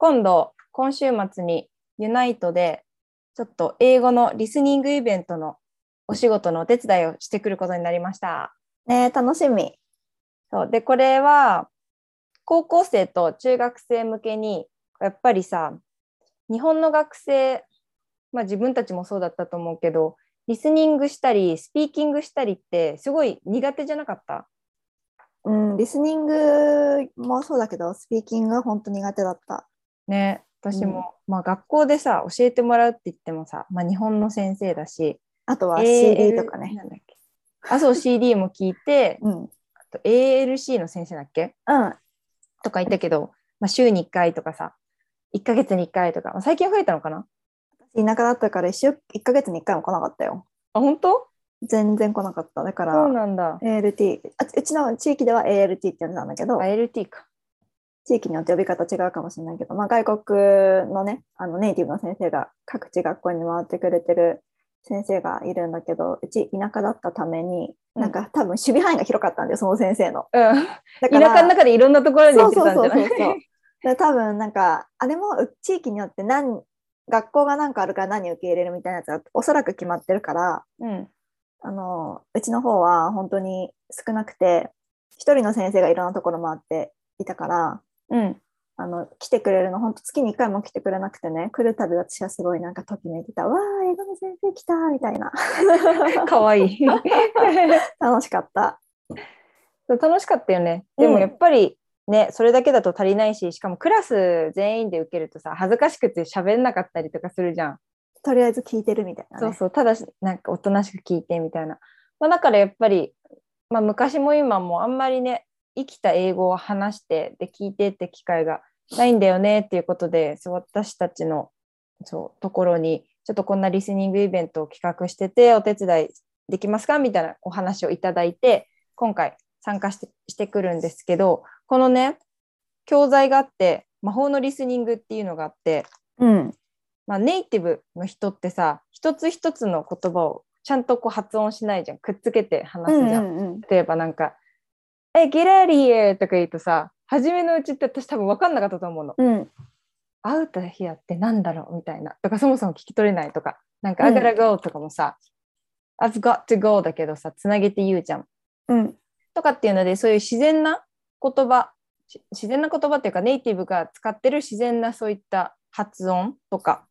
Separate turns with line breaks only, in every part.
今度、今週末にユナイトで、ちょっと英語のリスニングイベントのお仕事のお手伝いをしてくることになりました。
ね楽しみ。
そうで、これは、高校生と中学生向けに、やっぱりさ、日本の学生、まあ自分たちもそうだったと思うけど、リスニングしたり、スピーキングしたりって、すごい苦手じゃなかった？
うん、リスニングもそうだけど、スピーキングは本当苦手だった。
ね、私も、まあ学校でさ、教えてもらうって言ってもさ、まあ日本の先生だし、
あとは CD とかね。
なんだっけ？あ、そう、CD も聞いて、
うん。うん。
あと ALC の先生だっけ？とか言ったけど、まあ、週に1回とかさ、1ヶ月に1回とか、まあ最近増えたのかな？
私田舎だったから1週、1ヶ月に1回も来なかったよ。
あ、本当？
全然来なかった。だか
そう
ら、
なんだ。
ALT、あうちの地域では ALT って呼んでたんだけど、
ALT か。
地域によって呼び方違うかもしれないけど、まあ、外国のね、あのネイティブの先生が各地学校に回ってくれてる先生がいるんだけど、うち田舎だったために、
うん
なんか多分守備範囲が広かったんだよ、その先生の。
うん。
だ
田舎の中でいろんなところに行ってたんじゃない？
そうそうそうそうで多分なんか、あれもう地域によって何、学校が何かあるから何受け入れるみたいなやつがおそらく決まってるから、
うん。
あの、うちの方は本当に少なくて、一人の先生がいろんなところ回っていたから、
うん。
あの、来てくれるの、本当月に1回も来てくれなくてね、来るたび私はすごいなんかときめいてた、わー、英語の先生来たみたいな。
かわいい。
楽しかった。
楽しかったよね。でも
うん
やっぱりね、それだけだと足りないし、しかもクラス全員で受けるとさ、恥ずかしくて喋んなかったりとかするじゃん。
とりあえず聞いてるみたいな、ね。
そうそう、ただし、なんかおとなしく聞いてみたいな。まあ、だからやっぱり、まあ、昔も今もあんまりね、生きた英語を話して、で、聞いてって機会がないんだよねっていうことで、そう私たちのそうところに、ちょっとこんなリスニングイベントを企画してて、お手伝いできますかみたいなお話をいただいて、今回参加してしてくるんですけど、このね、教材があって、魔法のリスニングっていうのがあって、
うん。
まあ、ネイティブの人ってさ一つ一つの言葉をちゃんとこう発音しないじゃんくっつけて話すじゃん。
うんうんうん。
例えばなんか「え get out of here」とか言うとさ初めのうちって私多分分かんなかったと思うの。
うん。
アウトヒアってなんだろうみたいなとかそもそも聞き取れないとかなんか「
うん
I gotta go」とかもさ「I've got to go」だけどさつなげて言うじゃん。
うん。
とかっていうのでそういう自然な言葉し自然な言葉っていうかネイティブが使ってる自然なそういった発音とか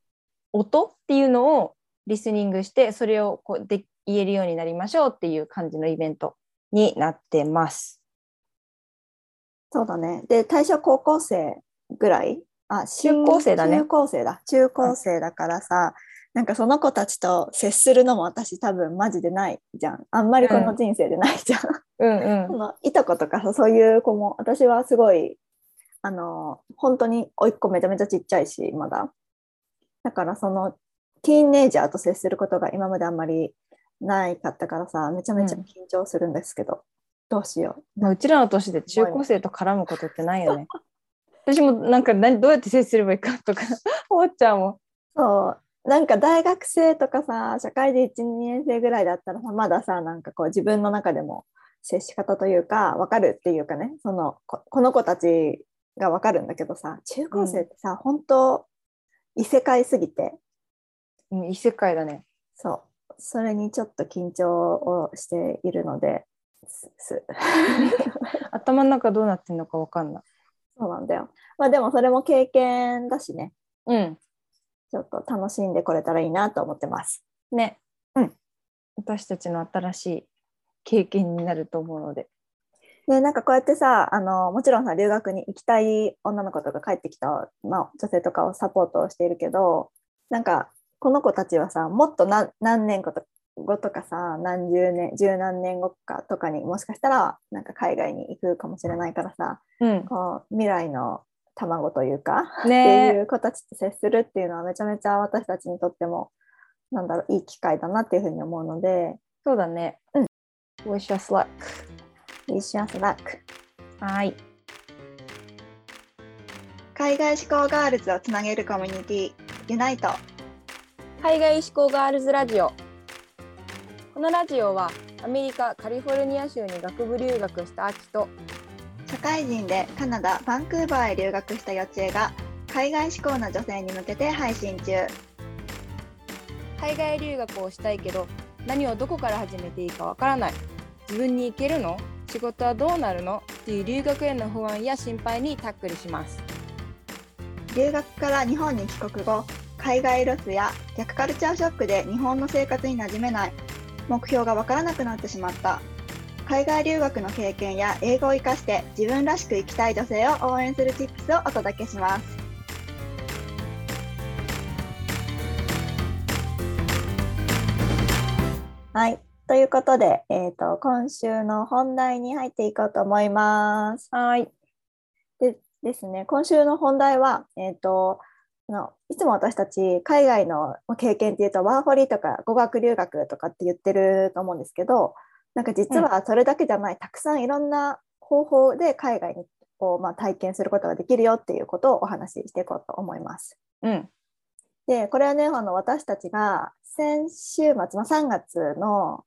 音っていうのをリスニングしてそれをこうで言えるようになりましょうっていう感じのイベントになってます。
そうだね。で、対象高校生ぐらい？あ、
中高生だね
中高生だ。中高生だからさ、なんかその子たちと接するのも私多分マジでないじゃん。あんまりこの人生でないじゃん。
うんうん
そのいとことかさそういう子も私はすごいあの本当に甥っ子めちゃめちゃちっちゃいしまだだからそのティーンネイジャーと接することが今まであんまりないかったからさめちゃめちゃ緊張するんですけど、どうしよ
まあ、うちらの年で中高生と絡むことってないよね。私もなんか何どうやって接すればいいかとか 思っちゃうもん。
うそう。なんか大学生とかさ社会で12年生ぐらいだったらさまださなんかこう自分の中でも接し方というか分かるっていうかね。そのここの子たちが分かるんだけどさ中高生ってさ、本当異世界すぎて。
うん、異世界だね。
そう。それにちょっと緊張をしているのですす
頭の中どうなってんのかわかんない。
そうなんだよまあでもそれも経験だしね
うん。
ちょっと楽しんでこれたらいいなと思ってます
ね。
うん。
私たちの新しい経験になると思うので。
でなんかこうやってさあのもちろんさ留学に行きたい女の子とか帰ってきた、まあ、女性とかをサポートをしているけどなんかこの子たちはさもっと何何年後と後とかさ何十年十何年後かとかにもしかしたらなんか海外に行くかもしれないからさ
うん。
こう未来の卵というか、って
ね
いう子たちと接するっていうのはめちゃめちゃ私たちにとってもなんだろういい機会だなっていうふうに思うので
そうだね。
うん。
Wish us luck.
Wish us luck
はい。
海外志向ガールズをつなげるコミュニティユナイト
海外志向ガールズラジオ。このラジオはアメリカ・カリフォルニア州に学部留学した秋と
社会人でカナダ・バンクーバーへ留学した幼稚園が海外志向の女性に向けて配信中。
海外留学をしたいけど何をどこから始めていいかわからない。自分に行けるの？仕事はどうなるの？っていう留学への不安や心配にタックルします。
留学から日本に帰国後海外ロスや逆カルチャーショックで日本の生活に馴染めない目標がわからなくなってしまった。海外留学の経験や英語を生かして自分らしく生きたい女性を応援するチップスをお届けします。はい。ということで、えーと、今週の本題に入っていこうと思います。
はい。
でですね、今週の本題は、えーと、のいつも私たち海外の経験っていうとワーホリとか語学留学とかって言ってると思うんですけどなんか実はそれだけじゃない、うん、たくさんいろんな方法で海外をまあ体験することができるよっていうことをお話ししていこうと思います。
うん、
でこれはねあの私たちが先週末、まあ、3月の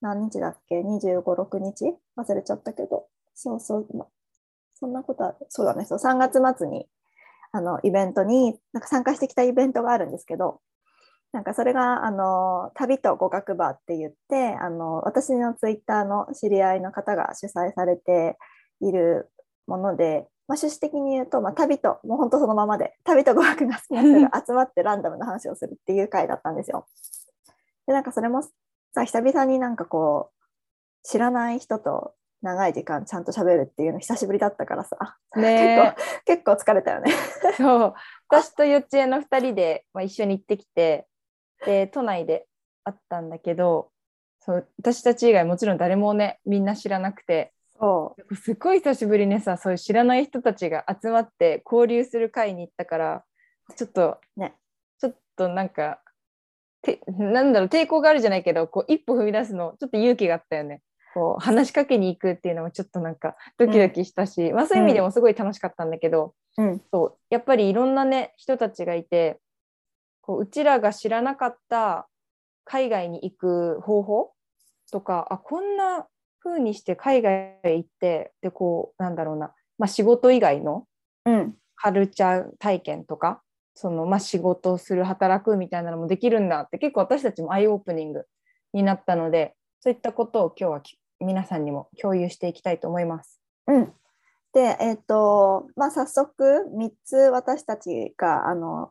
何日だっけ ?25、6日？忘れちゃったけど。そうそう。ま、そんなことは、そうだね。そう、3月末に、あの、イベントに、なんか参加してきたイベントがあるんですけど、なんかそれが、あの、旅と語学バーって言って、あの、私のツイッターの知り合いの方が主催されているもので、まあ、趣旨的に言うと、まあ、旅と、もう本当そのままで、旅と語学が好きな人が集まってランダムな話をするっていう回だったんですよ。で、なんかそれもさ久々になんかこう知らない人と長い時間ちゃんと喋るっていうの久しぶりだったからさ、
ね、
結構 結構疲れたよね。
そう。私と幼稚園の2人で、まあ、一緒に行ってきてで都内で会ったんだけどそう私たち以外もちろん誰もねみんな知らなくて。
そう。
すごい久しぶりにさそういう知らない人たちが集まって交流する会に行ったからちょっと
ね。
ちょっとなんかてなんだろう抵抗があるじゃないけどこう一歩踏み出すのちょっと勇気があったよね。こう話しかけに行くっていうのもちょっとなんかドキドキしたし、うん、まあ、そういう意味でもすごい楽しかったんだけど、
うん、
そうやっぱりいろんなね人たちがいてこううちらが知らなかった海外に行く方法とかあこんな風にして海外へ行ってでこうなんだろうな、まあ、仕事以外のカルチャー体験とか、そのまあ、仕事をする働くみたいなのもできるんだって結構私たちもアイオープニングになったのでそういったことを今日は皆さんにも共有していきたいと思います。
うん、で、えーとまあ、早速3つ私たちがあの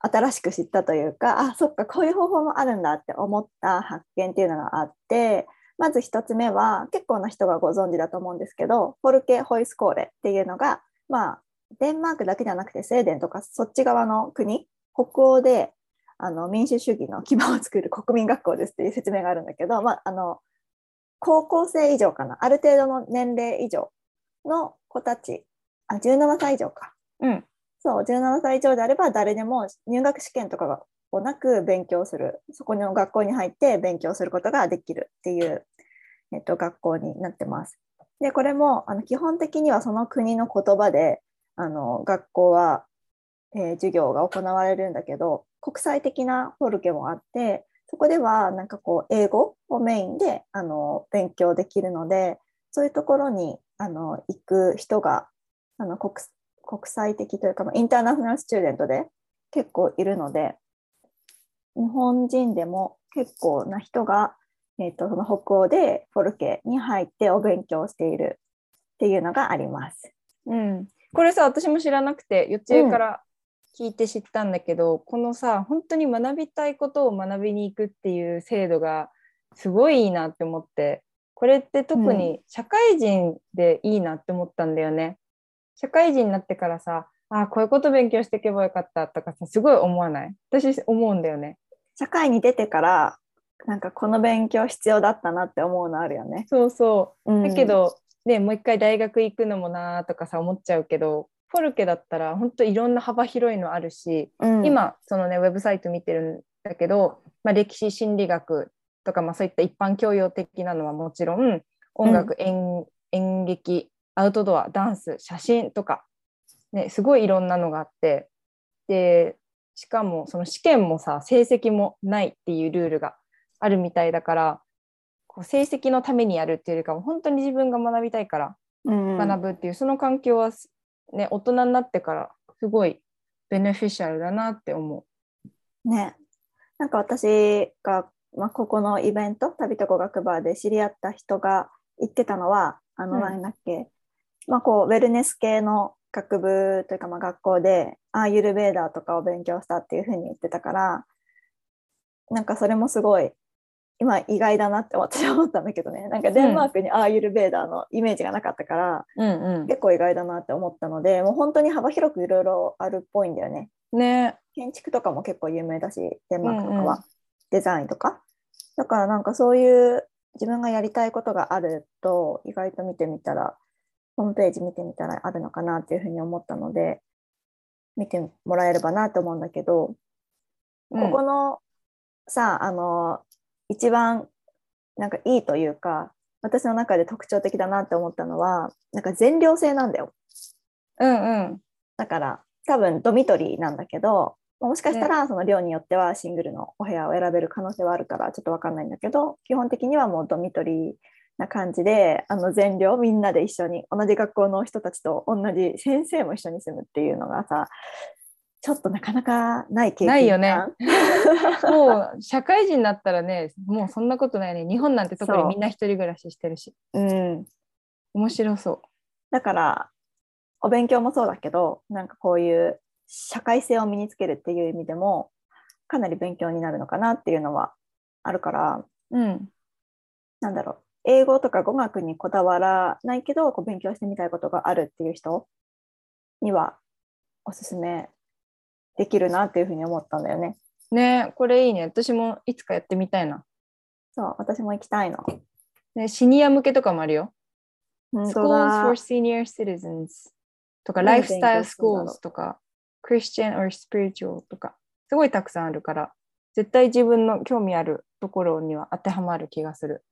新しく知ったというかあそっかこういう方法もあるんだって思った発見っていうのがあってまず1つ目は結構な人がご存知だと思うんですけどフォルケ・ホイスコーレっていうのが、まあ、デンマークだけじゃなくてスウェーデンとかそっち側の国北欧であの民主主義の基盤を作る国民学校ですっていう説明があるんだけど、まあ、あの高校生以上かな？ある程度の年齢以上の子たち。あ17歳以上か、
うん、
そう17歳以上であれば誰でも入学試験とかがなく勉強する。そこの学校に入って勉強することができるっていう、えっと、学校になってます。でこれもあの基本的にはその国の言葉であの学校は、えー、授業が行われるんだけど国際的なフォルケもあってそこではなんかこう英語をメインであの勉強できるのでそういうところにあの行く人があの国国際的というか、まあ、インターナショナルスチューデントで結構いるので日本人でも結構な人が、えーと、とその北欧でフォルケに入ってお勉強しているっていうのがあります。
うん、これさ私も知らなくて幼稚園から聞いて知ったんだけど、うん、このさ本当に学びたいことを学びに行くっていう制度がすごいいいなって思ってこれって特に社会人でいいなって思ったんだよね。うん、社会人になってからさあこういうこと勉強していけばよかったとかさすごい思わない？私思うんだよね。
社会に出てからなんかこの勉強必要だったなって思うのあるよね。
そうそう、うん、だけどね、もう一回大学行くのもなとかさ思っちゃうけどフォルケだったら本当いろんな幅広いのあるし、
うん、
今そのねウェブサイト見てるんだけど、まあ、歴史心理学とか、まあ、そういった一般教養的なのはもちろん音楽、演演劇アウトドアダンス写真とか、ね、すごいいろんなのがあってでしかもその試験もさ成績もないっていうルールがあるみたいだからこう成績のためにやるっていうよりかも本当に自分が学びたいから学ぶっていう、うん、その環境は、ね、大人になってからすごいベネフィシャルだなって思
ね。なんか私が、まあ、ここのイベント、旅と語学バーで知り合った人が言ってたのは、あの、
うん
なんだっけ、まあ、こう、ウェルネス系の学部というか、まあ、学校で、アーユルベーダーとかを勉強したっていうふうに言ってたから、なんかそれもすごい、今意外だなって私は思ったんだけどね、なんかデンマークにアーユルベーダーのイメージがなかったから、
う。うん
結構意外だなって思ったので、もう本当に幅広くいろいろあるっぽいんだよね。
うん。ね。
建築とかも結構有名だしデンマークとか
うんうん
は、デザインとかだからなんかそういう自分がやりたいことがあると意外と見てみたらホームページ見てみたらあるのかなっていうふうに思ったので見てもらえればなと思うんだけど、
うん
ここのさあの一番なんかいいというか私の中で特徴的だなって思ったのはなんか全寮制なんだよ。
うんうん。
だから多分ドミトリーなんだけどもしかしたらその寮によってはシングルのお部屋を選べる可能性はあるからちょっと分かんないんだけど基本的にはもうドミトリーな感じであの全寮みんなで一緒に同じ学校の人たちと同じ先生も一緒に住むっていうのがさちょっとなかなかない経験
ないよね
感
もう社会人になったらね、もうそんなことないね。日本なんて特にみんな一人暮らししてるし。
うん、
面白そ
だからお勉強もそうだけどなんかこういう社会性を身につけるっていう意味でもかなり勉強になるのかなっていうのはあるから
う。うん。
なんだろう英語とか語学にこだわらないけどこう勉強してみたいことがあるっていう人にはおすすめできるなっていうふうに思ったんだよね。
ねこれいいね。私もいつかやってみたいな。
そう私も行きたいの。
ね、シニア向けとかもあるよ。Schools
だ
for Senior Citizens とか、
何
Lifestyle
勉強するんだろう
Schools とか、Christian or Spiritual とか、すごいたくさんあるから、絶対自分の興味あるところには当てはまる気がする。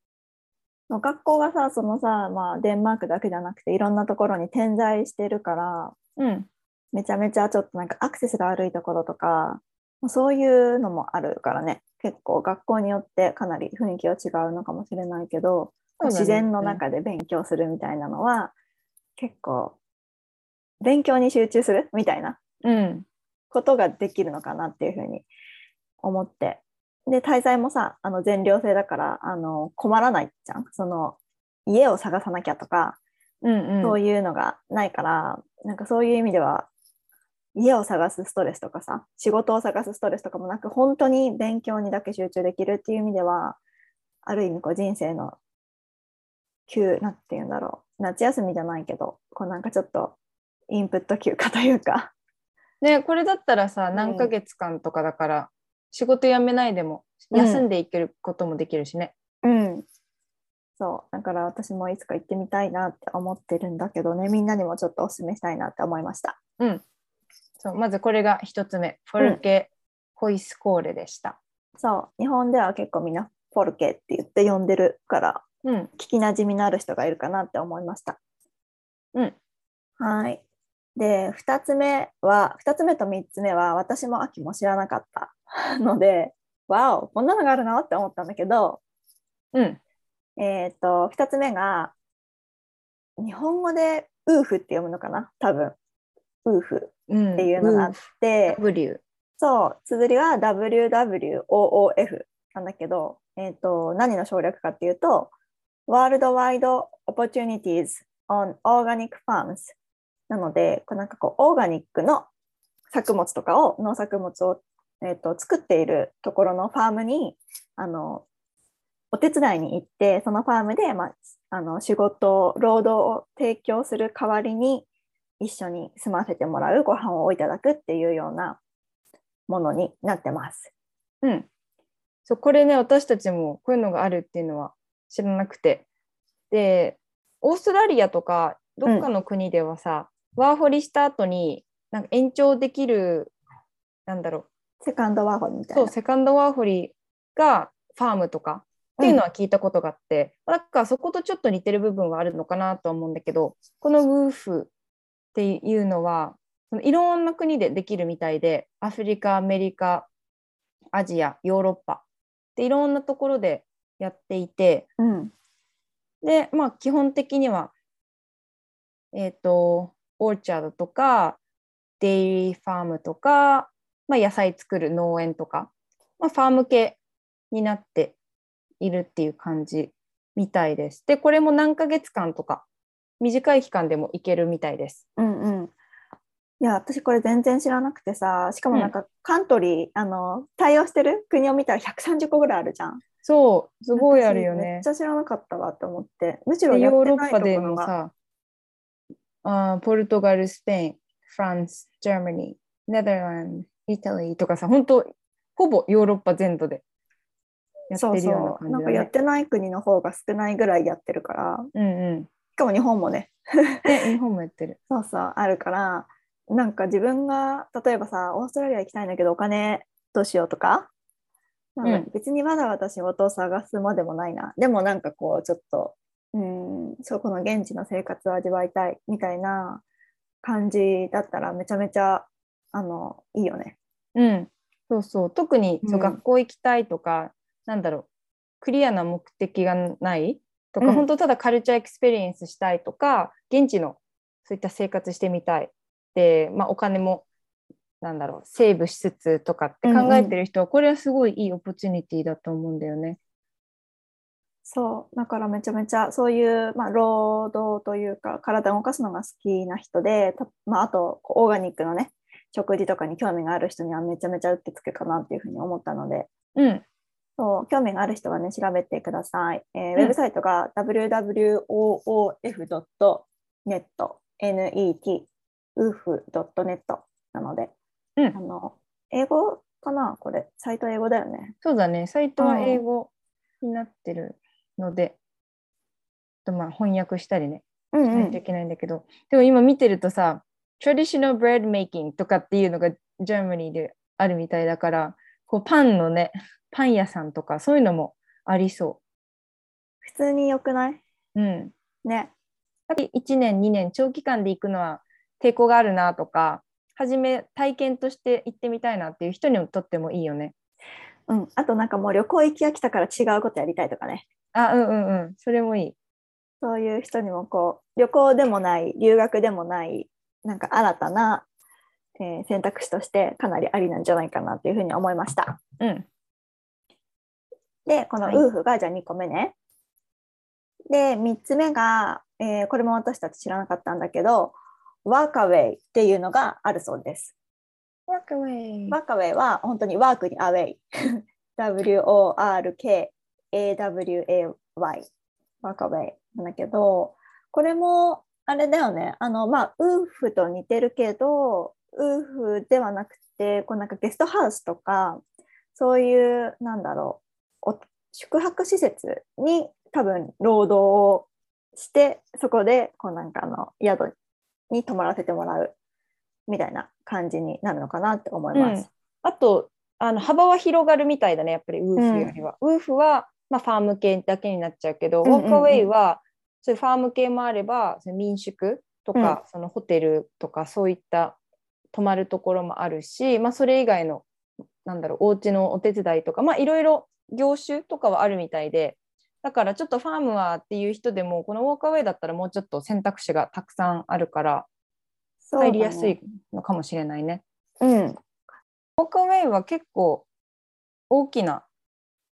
学校がさそのさ、まあ、デンマークだけじゃなくていろんなところに点在してるから
うん。
めちゃめちゃちょっとなんかアクセスが悪いところとかそういうのもあるからね。結構学校によってかなり雰囲気は違うのかもしれないけど、
ね。
自然の中で勉強するみたいなのは結構勉強に集中する？みたいな。
うん。
ことができるのかなっていうふうに思って。で滞在もさあの全寮制だからあの困らないじゃん。その家を探さなきゃとか、
うんうん。
そういうのがないからなんかそういう意味では家を探すストレスとかさ仕事を探すストレスとかもなく本当に勉強にだけ集中できるっていう意味ではある意味こう人生の休なんていうんだろう夏休みじゃないけどこうなんかちょっとインプット休暇というか。
ね、これだったらさ、
ん。
何ヶ月間とかだから、仕事辞めないでも、
うん。
休んでいけることもできるしね。
うん。そう。だから私もいつか行ってみたいなって思ってるんだけどね。みんなにもちょっとお勧めしたいなって思いました
そうまずこれが一つ目、フォルケ・ホイスコーレでした。
そう日本では結構みんなフォルケって言って呼んでるから
うん。
聞きなじみのある人がいるかなって思いました。
うん。
はい。で、2つ目は、2つ目と3つ目は、私も秋も知らなかった ので、わお、こんなのがあるのって思ったんだけど、
うん。
えっ、と、2つ目が、日本語でウーフって読むのかな？多分。ウーフ
うん。
っていうのがあって、
W。
そう、綴りは WWOOF なんだけど、えっ、と、何の省略かっていうと、World Wide Opportunities on Organic Farms なので、こうなんかこう、オーガニックの作物とかを、農作物を、えー、と作っているところのファームに、あの、お手伝いに行って、そのファームで、まあ、あの仕事、労働を提供する代わりに、一緒に住ませてもらうご飯をいただくっていうようなものになってます。
うん。そう、これね、私たちもこういうのがあるっていうのは知らなくて。で、オーストラリアとか、どっかの国ではさ、ワーホリした後に、なんか延長できる、なんだろう、
セカンドワーホリみたいな。
そう、セカンドワーホリがファームとかっていうのは聞いたことがあって、だからそことちょっと似てる部分はあるのかなと思うんだけど、このウーフっていうのは、そのいろんな国でできるみたいで、アフリカ、アメリカ、アジア、ヨーロッパっていろんなところでやっていて、
うん。
で、まあ基本的には、えっ、と、オーチャードとか、デイリーファームとか、まあ、野菜作る農園とか、まあ、ファーム系になっているっていう感じみたいです。で、これも何ヶ月間とか短い期間でも行けるみたいです。
うんうん。いや、私これ全然知らなくてさ、しかもなんかカントリー、あの、対応してる？国を見たら130個ぐらいあるじゃん。
そう、すごいあるよ
私め
ね
っち。ゃ知らなかったわって思って。むしろ
でヨーロッパで。もさ、あーポルトガル、スペイン、フランス、ジャーマニー、ネダーランド、イタリーとかさ、本当ほぼヨーロッパ全土でやって
そう
るような
そう。
感じだね。
なんかやってない国の方が少ないぐらいやってるから。
うんうん。
しかも日本もね、
ね、日本もやってる。
そうそう、あるから、なんか自分が、例えばさ、オーストラリア行きたいんだけど、お金どうしようとか、なんか別にわざわざ仕事を探すまでもないな。でもなんかこう、ちょっと、うん、そこの現地の生活を味わいたいみたいな感じだったら、めちゃめちゃ、あの、いいよね。
うん、そうそう。特にそう、
うん
学校行きたいとか、なんだろう、クリアな目的がないとか、
うん
本当ただ culture experience したいとか、現地のそういった生活してみたい。で、まあ、お金も、なんだろう、セーブしつつとかって考えてる人は、これはすごいいいオポチュニティだと思うんだよね。
そう、だからめちゃめちゃそういう、まあ、労働というか体を動かすのが好きな人で、たまあ、あとオーガニックのね食事とかに興味がある人にはめちゃめちゃうってつけかなっていうふうに思ったので
うん、
そう興味がある人はね調べてください、えー
うん。
ウェブサイトが www.oof.net wwoof.net なので、
うん。
あの英語かな？これ。サイト英語だよね。
そうだね。サイトは英語になってるので、とまあ翻訳したりね、
うん。
しないといけないんだけど、でも今見てるとさ、traditional bread making とかっていうのが Germany であるみたいだから、こうパンのね、パン屋さんとかそういうのもありそ。
普通に良くない？う
うん。
ね
1年、2年、長期間で行くのは抵抗があるなとか、はじめ体験として行ってみたいなっていう人にとってもいいよね。
うん、あとなんかもう旅行行き飽きたから違うことやりたいとかね
あ、うんうんうん。それもいい。
そういう人にもこう旅行でもない留学でもないなんか新たな、えー選択肢としてかなりありなんじゃないかなというふうに思いました。
うん。
でこの
はい
ウーフがじゃあ2個目ね。で3つ目が、えーこれも私たち知らなかったんだけどワーカウェイっていうのがあるそうです。
Walk away.
ワーカウェイは本当にワークにアウェイ。W-O-R-K-A-W-A-Y。ワーカウェイなんだけど、これもあれだよね。あの、まあ、ウーフと似てるけど、ウーフではなくて、こうなんかゲストハウスとか、そういう、なんだろう、お宿泊施設に多分労働をして、そこで、こうなんかあの、宿に泊まらせてもらうみたいな感じになるのかなって思います。
あとあの幅は広がるみたいだねやっぱりウーフよりは。ウーフは、まあ、ファーム系だけになっちゃうけど、
うんうんうん
ウォークアウェイはそういうファーム系もあればその民宿とか、そのホテルとかそういった泊まるところもあるし、まあ、それ以外のなんだろうお家のお手伝いとかまあいろいろ業種とかはあるみたいでだからちょっとファームはっていう人でもこのウォークアウェイだったらもうちょっと選択肢がたくさんあるから入りやすいのかもしれないね。
うん。
ウォークアウェイは結構大きな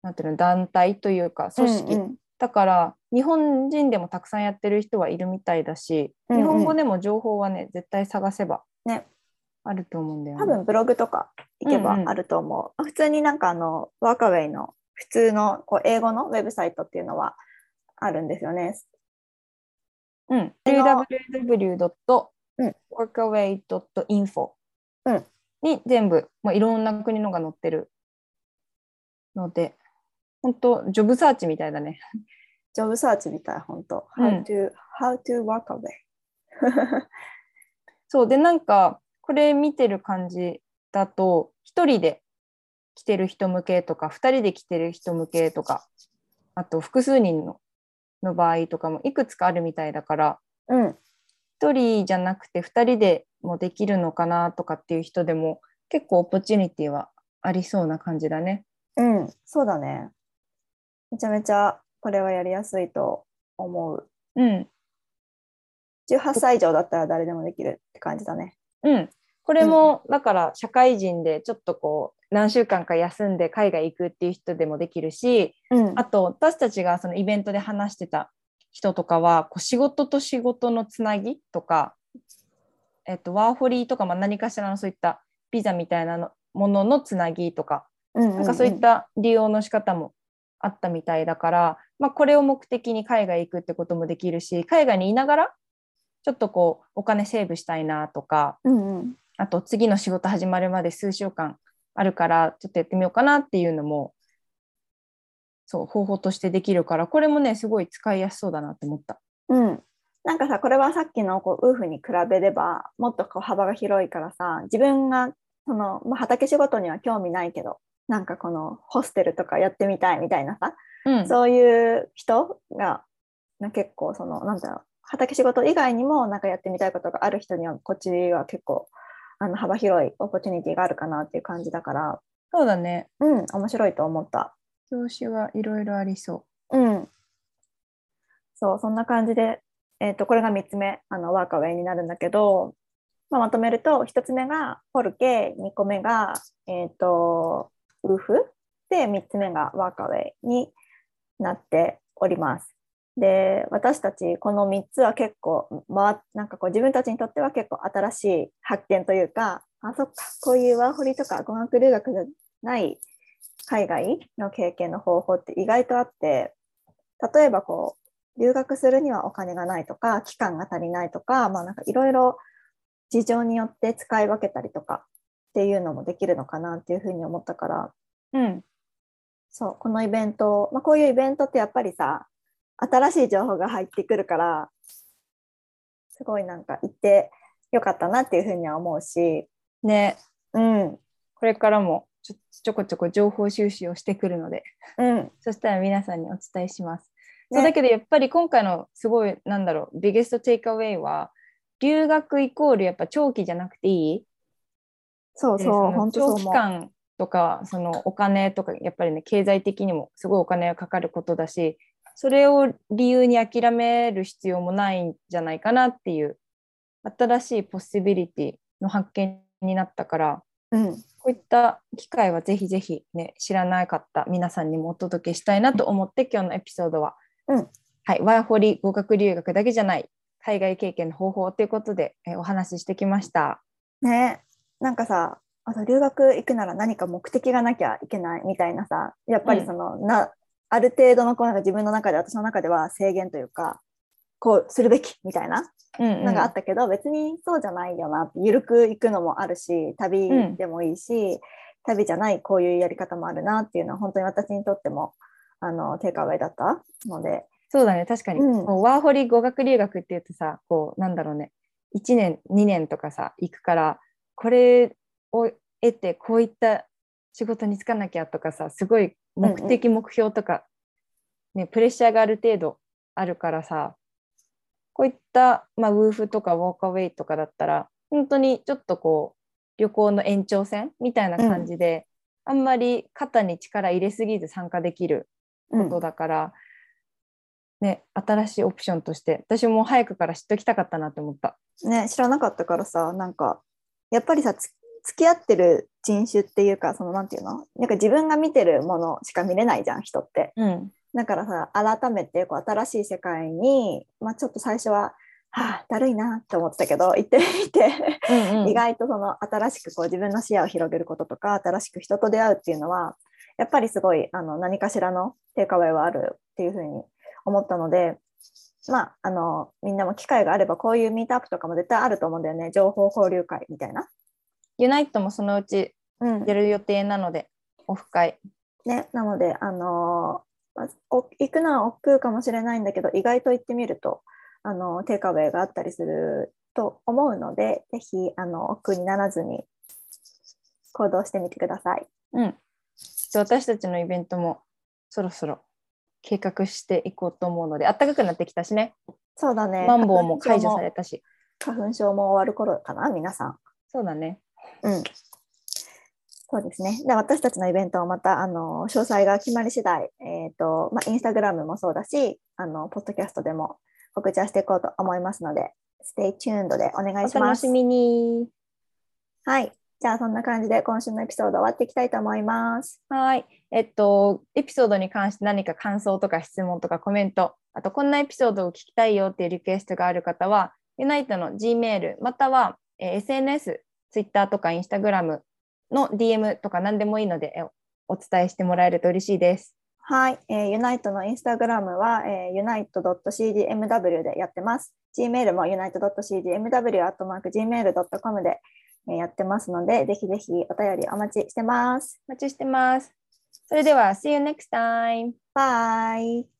なんていうの団体というか組織、
うんうん
だから日本人でもたくさんやってる人はいるみたいだし、
うんうん
日本語でも情報はね絶対探せば
ね
あると思うんだよね。
多分ブログとか行けば
うんうん
あると思う。普通になんかあのワーカウェイの普通のこう英語のウェブサイトっていうのはあるんですよね。
うん、www.workaway.info
うん
に全部、まあ、いろんな国のが載ってるので本当ジョブサーチみたいだね。
ジョブサーチみたい本当。
うん
How to, how to work away.
そうでなんかこれ見てる感じだと1人で来てる人向けとか2人で来てる人向けとかあと複数人のの場合とかもいくつかあるみたいだから
うん。
1人じゃなくて2人でもできるのかなとかっていう人でも結構オポチュニティはありそうな感じだね。
うん。そうだね。めちゃめちゃこれはやりやすいと思う。
うん、
18歳以上だったら誰でもできるって感じだね。
うん。これも、だから社会人でちょっとこう何週間か休んで海外行くっていう人でもできるし、
うん。
あと私たちがそのイベントで話してた人とかはこう仕事と仕事のつなぎとか、えっと、ワーホリとか、まあ、何かしらのそういったビザみたいなのもののつなぎとか
うん。
なんかそういった利用の仕方もあったみたいだから、まあ、これを目的に海外行くってこともできるし海外にいながらちょっとこうお金セーブしたいなとか
うんうん
あと次の仕事始まるまで数週間あるからちょっとやってみようかなっていうのもそう方法としてできるからこれもねすごい使いやすそうだなって思った。
うん、なんかさこれはさっきのこうウーフに比べればもっとこう幅が広いからさ自分がその、まあ、畑仕事には興味ないけどなんかこのホステルとかやってみたいみたいなさ、
うん、
そういう人がな結構そのなんだろう畑仕事以外にもなんかやってみたいことがある人にはこっちは結構あの幅広いオポチュニティがあるかなっていう感じだから
そうだね
うん面白いと思った。
教師はいろいろありそ
うん。そう、そんな感じで、えっ、と、これが3つ目、あの、ワーカウェイになるんだけど、まあ、まとめると、1つ目がポルケ、2個目が、えっ、と、ウーフ、で、3つ目がワーカウェイになっております。で、私たち、この3つは結構、ま、なんかこう、自分たちにとっては結構新しい発見というか、あ、そっか、こういうワーホリとか語学留学じゃない海外の経験の方法って意外とあって例えばこう留学するにはお金がないとか期間が足りないとかまあなんかいろいろ事情によって使い分けたりとかっていうのもできるのかなっていうふうに思ったから
う。うん、
そうこのイベント、まあ、こういうイベントってやっぱりさ新しい情報が入ってくるからすごいなんか行ってよかったなっていうふうには思うし。
ね。
うん。
これからもちょちょこちょこ情報収集をしてくるので。
うん。
そしたら皆さんにお伝えします。
ね。
そうだけどやっぱり今回のすごいなんだろうビゲストテイクアウェイは留学イコールやっぱ長期じゃなくていい？
そうそうそう思う。
期間とかそのお金とかやっぱりね経済的にもすごいお金がかかることだしそれを理由に諦める必要もないんじゃないかなっていう新しいポッシビリティの発見になったから
うん。
こういった機会はぜひぜひね知らなかった皆さんにもお届けしたいなと思って今日のエピソードは、
うん。
はい、ワーホリ語学留学だけじゃない海外経験の方法ということで、えーお話ししてきました。
ね。なんかさあと留学行くなら何か目的がなきゃいけないみたいなさやっぱりその、なある程度のこうなんか自分の中で私の中では制限というかこうするべきみたいな
うんうん。
のがあったけど、別にそうじゃないよなって緩く行くのもあるし旅でもいいし、旅じゃないこういうやり方もあるなっていうのは本当に私にとってもあのテイクアウェイだったので。
そうだね。確かに、
うん。
ワーホリ語学留学っていうとさこうなんだろうね。1年2年とかさ行くからこれを得てこういった仕事に就かなきゃとかさすごい目的目標とか、ね、プレッシャーがある程度あるからさこういった、まあ、ウーフとかウォーカーウェイとかだったら本当にちょっとこう旅行の延長線みたいな感じで、あんまり肩に力入れすぎず参加できることだから、ね、新しいオプションとして私も早くから知っときたかったなって思った。
ね知らなかったからさなんかやっぱりさつ付き合ってる人種っていうかそのなんていうの？なんか自分が見てるものしか見れないじゃん人って。
うん、
だからさ改めてこう新しい世界に、まあ、ちょっと最初ははあだるいなって思ってたけど行ってみて
うんうん。
意外とその新しくこう自分の視野を広げることとか新しく人と出会うっていうのはやっぱりすごいあの何かしらのテイクアウェイはあるっていうふうに思ったのでまああのみんなも機会があればこういうミートアップとかも絶対あると思うんだよね。情報交流会みたいな。
ユナイトもそのうち
うん
やる予定なので、オフ会。
ね、なので、あのーま行くのは億劫かもしれないんだけど意外と行ってみると、あのテイクアウェイがあったりすると思うのでぜひあの億劫にならずに行動してみてください。
うん、で私たちのイベントもそろそろ計画していこうと思うので、暖かくなってきたしね、
そうだね。
マンボウも解除され
た。
たし。
花粉症も終わる頃かな、皆さん。
そうだね。
うん。そうですね。で、私たちのイベントはまた、あの、詳細が決まり次第、えっ、と、まあ、インスタグラムもそうだし、あの、ポッドキャストでも告知はしていこうと思いますので、stay tuned でお願
お
いします。
楽しみに。
はい。じゃあそんな感じで今週のエピソード終わっていきたいと思います。
はい。えっと、エピソードに関して何か感想とか質問とかコメント、あとこんなエピソードを聞きたいよっていうリクエストがある方は、ユナイトの Gmail または、えー SNS、Twitter とか Instagram の DM とか何でもいいのでえお伝えしてもらえると嬉しいです。
はい。えー、ユナイトのインスタグラムは、えー、unite.cdmw でやってます。Gmail も unite.cdmw.gmail.com で、えーやってますので、ぜひぜひお便りお待ちしてます。
お待ちしてます。それでは、See you next time!
バイ。